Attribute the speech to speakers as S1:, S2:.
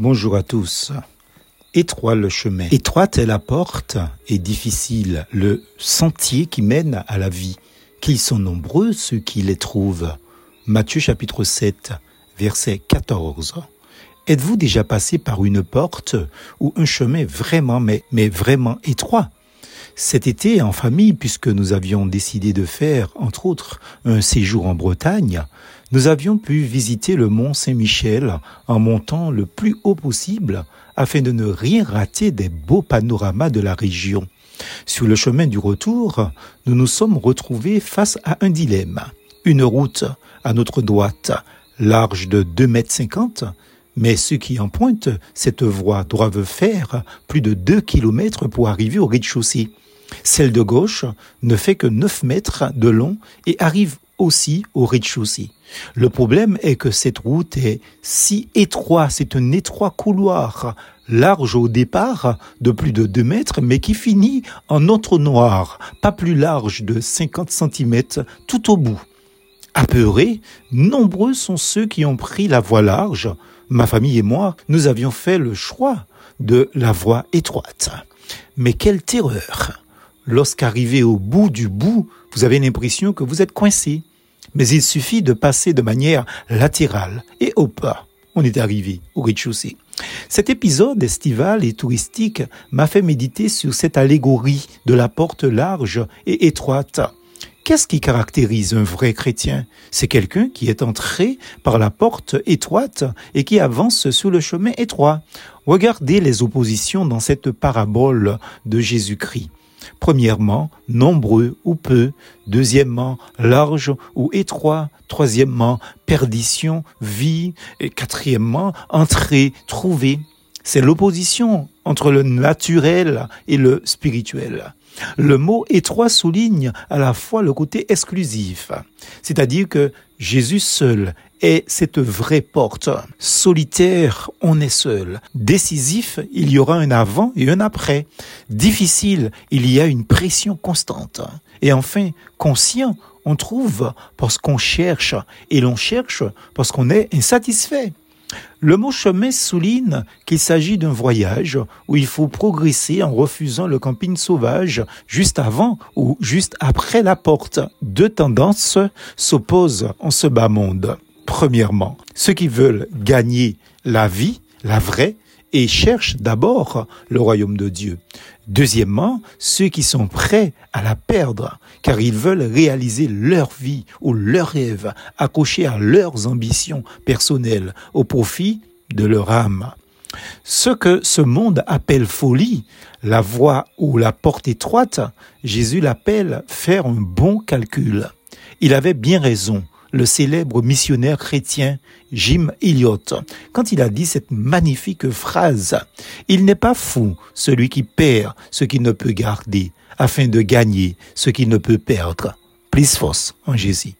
S1: Bonjour à tous. Étroit le chemin. Étroite est la porte et difficile le sentier qui mène à la vie. Qu'ils sont nombreux ceux qui les trouvent. Matthieu chapitre 7, verset 14. Êtes-vous déjà passé par une porte ou un chemin vraiment, mais, mais vraiment étroit? Cet été, en famille, puisque nous avions décidé de faire, entre autres, un séjour en Bretagne, nous avions pu visiter le mont Saint-Michel en montant le plus haut possible afin de ne rien rater des beaux panoramas de la région. Sur le chemin du retour, nous nous sommes retrouvés face à un dilemme. Une route à notre droite, large de 2 mètres 50, mais ceux qui empruntent cette voie doivent faire plus de 2 kilomètres pour arriver au rez-de-chaussée. Celle de gauche ne fait que 9 mètres de long et arrive aussi au rez-de-chaussée. Le problème est que cette route est si étroite, c'est un étroit couloir, large au départ de plus de 2 mètres, mais qui finit en autre noir, pas plus large de 50 cm tout au bout. Apeurés, nombreux sont ceux qui ont pris la voie large. Ma famille et moi, nous avions fait le choix de la voie étroite. Mais quelle terreur lorsqu'arrivé au bout du bout, vous avez l'impression que vous êtes coincé. Mais il suffit de passer de manière latérale et au pas. On est arrivé au rez-de-chaussée. Cet épisode estival et touristique m'a fait méditer sur cette allégorie de la porte large et étroite. Qu'est-ce qui caractérise un vrai chrétien? C'est quelqu'un qui est entré par la porte étroite et qui avance sur le chemin étroit. Regardez les oppositions dans cette parabole de Jésus-Christ. Premièrement, nombreux ou peu. Deuxièmement, large ou étroit. Troisièmement, perdition, vie. Et quatrièmement, entrée, trouver. C'est l'opposition entre le naturel et le spirituel. Le mot étroit souligne à la fois le côté exclusif, c'est-à-dire que Jésus seul est cette vraie porte. Solitaire, on est seul. Décisif, il y aura un avant et un après. Difficile, il y a une pression constante. Et enfin, conscient, on trouve parce qu'on cherche, et l'on cherche parce qu'on est insatisfait. Le mot chemin souligne qu'il s'agit d'un voyage où il faut progresser en refusant le camping sauvage juste avant ou juste après la porte. Deux tendances s'opposent en ce bas monde. Premièrement, ceux qui veulent gagner la vie, la vraie, et cherchent d'abord le royaume de Dieu. Deuxièmement, ceux qui sont prêts à la perdre, car ils veulent réaliser leur vie ou leur rêve, accrochés à leurs ambitions personnelles au profit de leur âme. Ce que ce monde appelle folie, la voie ou la porte étroite, Jésus l'appelle faire un bon calcul. Il avait bien raison le célèbre missionnaire chrétien Jim Elliot, quand il a dit cette magnifique phrase. Il n'est pas fou celui qui perd ce qu'il ne peut garder, afin de gagner ce qu'il ne peut perdre. Plus force en Jésus.